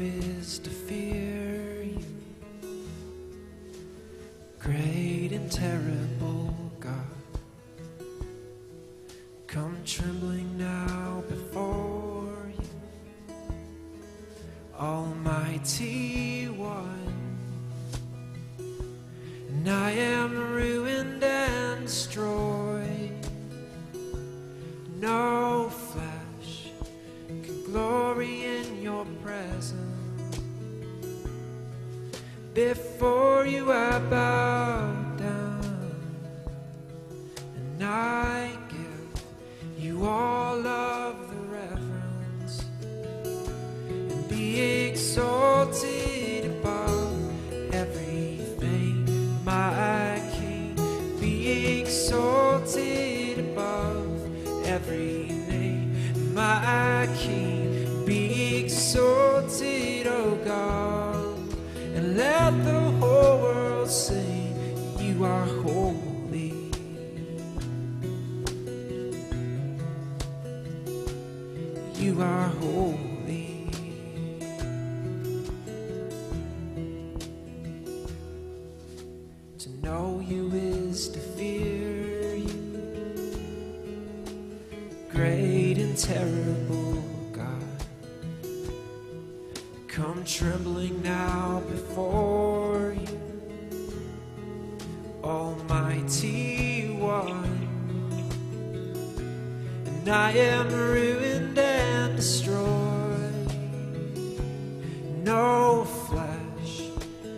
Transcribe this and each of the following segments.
is to fear you, great and terrible God. Come trembling now before you, Almighty One. And I am ruined and destroyed. No flesh can glory in your presence. Before you I bow down, and I give you all of the reverence, and be exalted above everything, my You are holy. To know you is to fear you, great and terrible God. Come trembling now before you, Almighty One. And I am ruined No flesh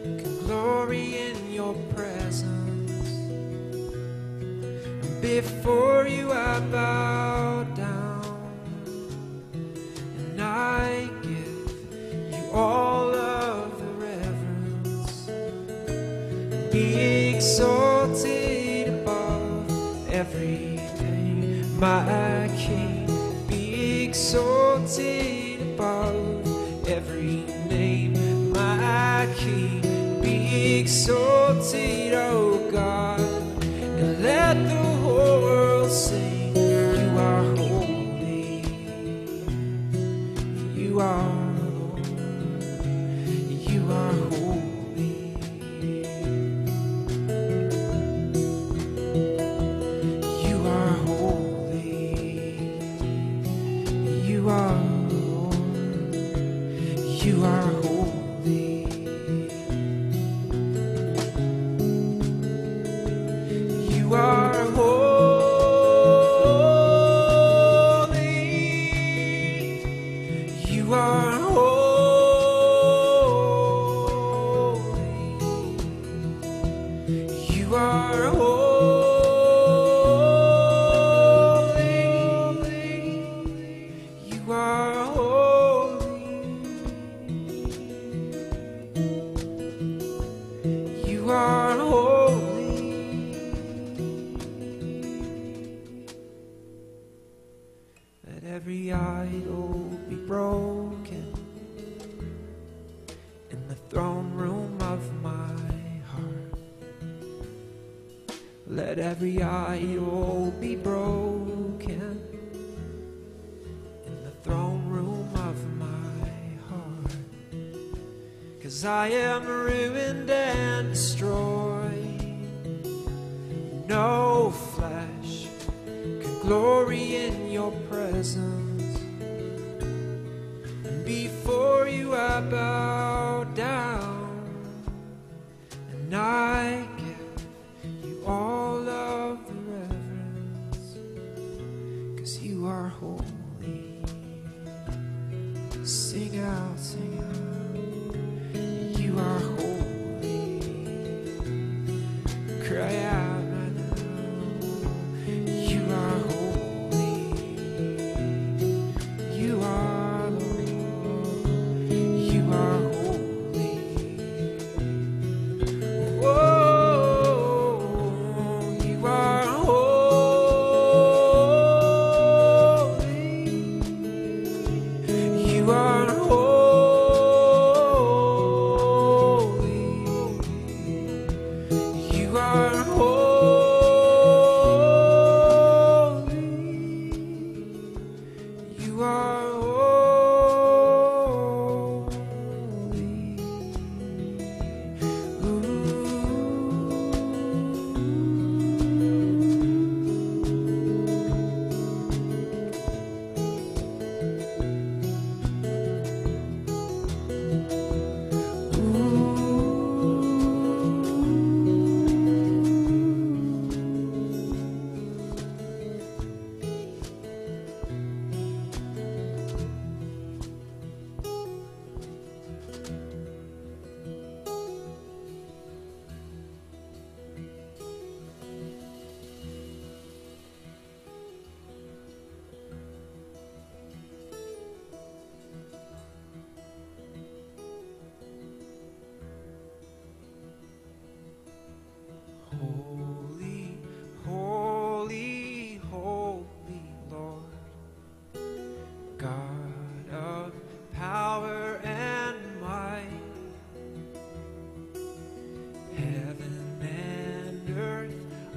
can glory in your presence. Before you I bow down, and I give you all of the reverence. Be exalted above every name, my You are holy. You are holy. You are holy. Let every idol be broken in the throne room Let every idol be broken in the throne room of my heart. Cause I am ruined and destroyed. No flesh can glory in your presence. Before you I bow down, and I burn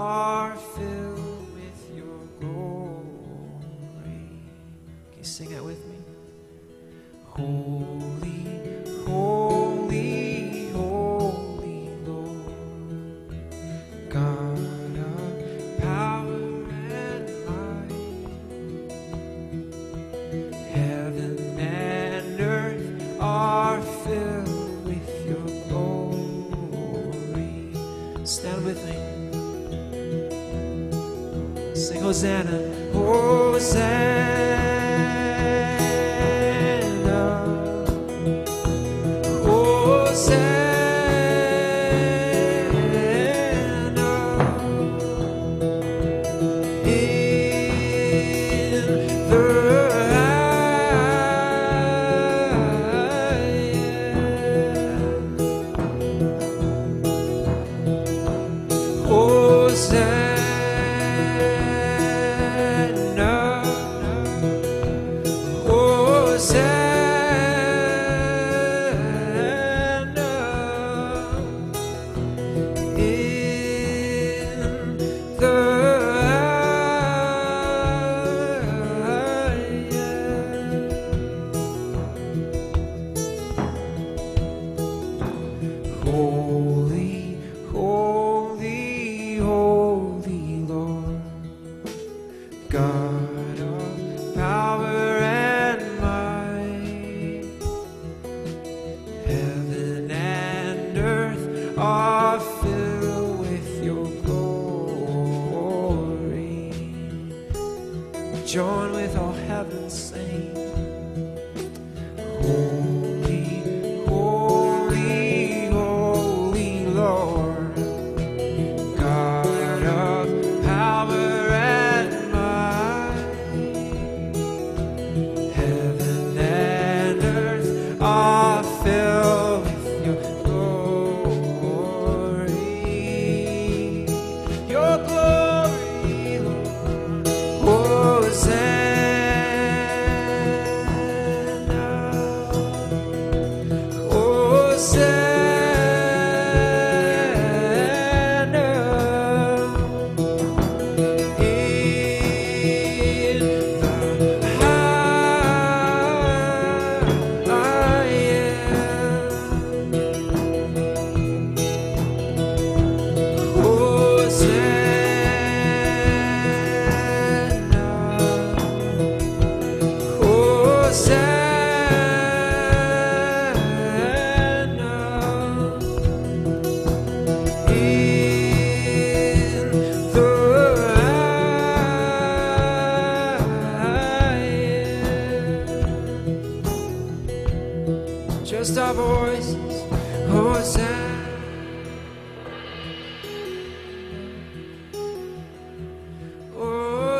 filled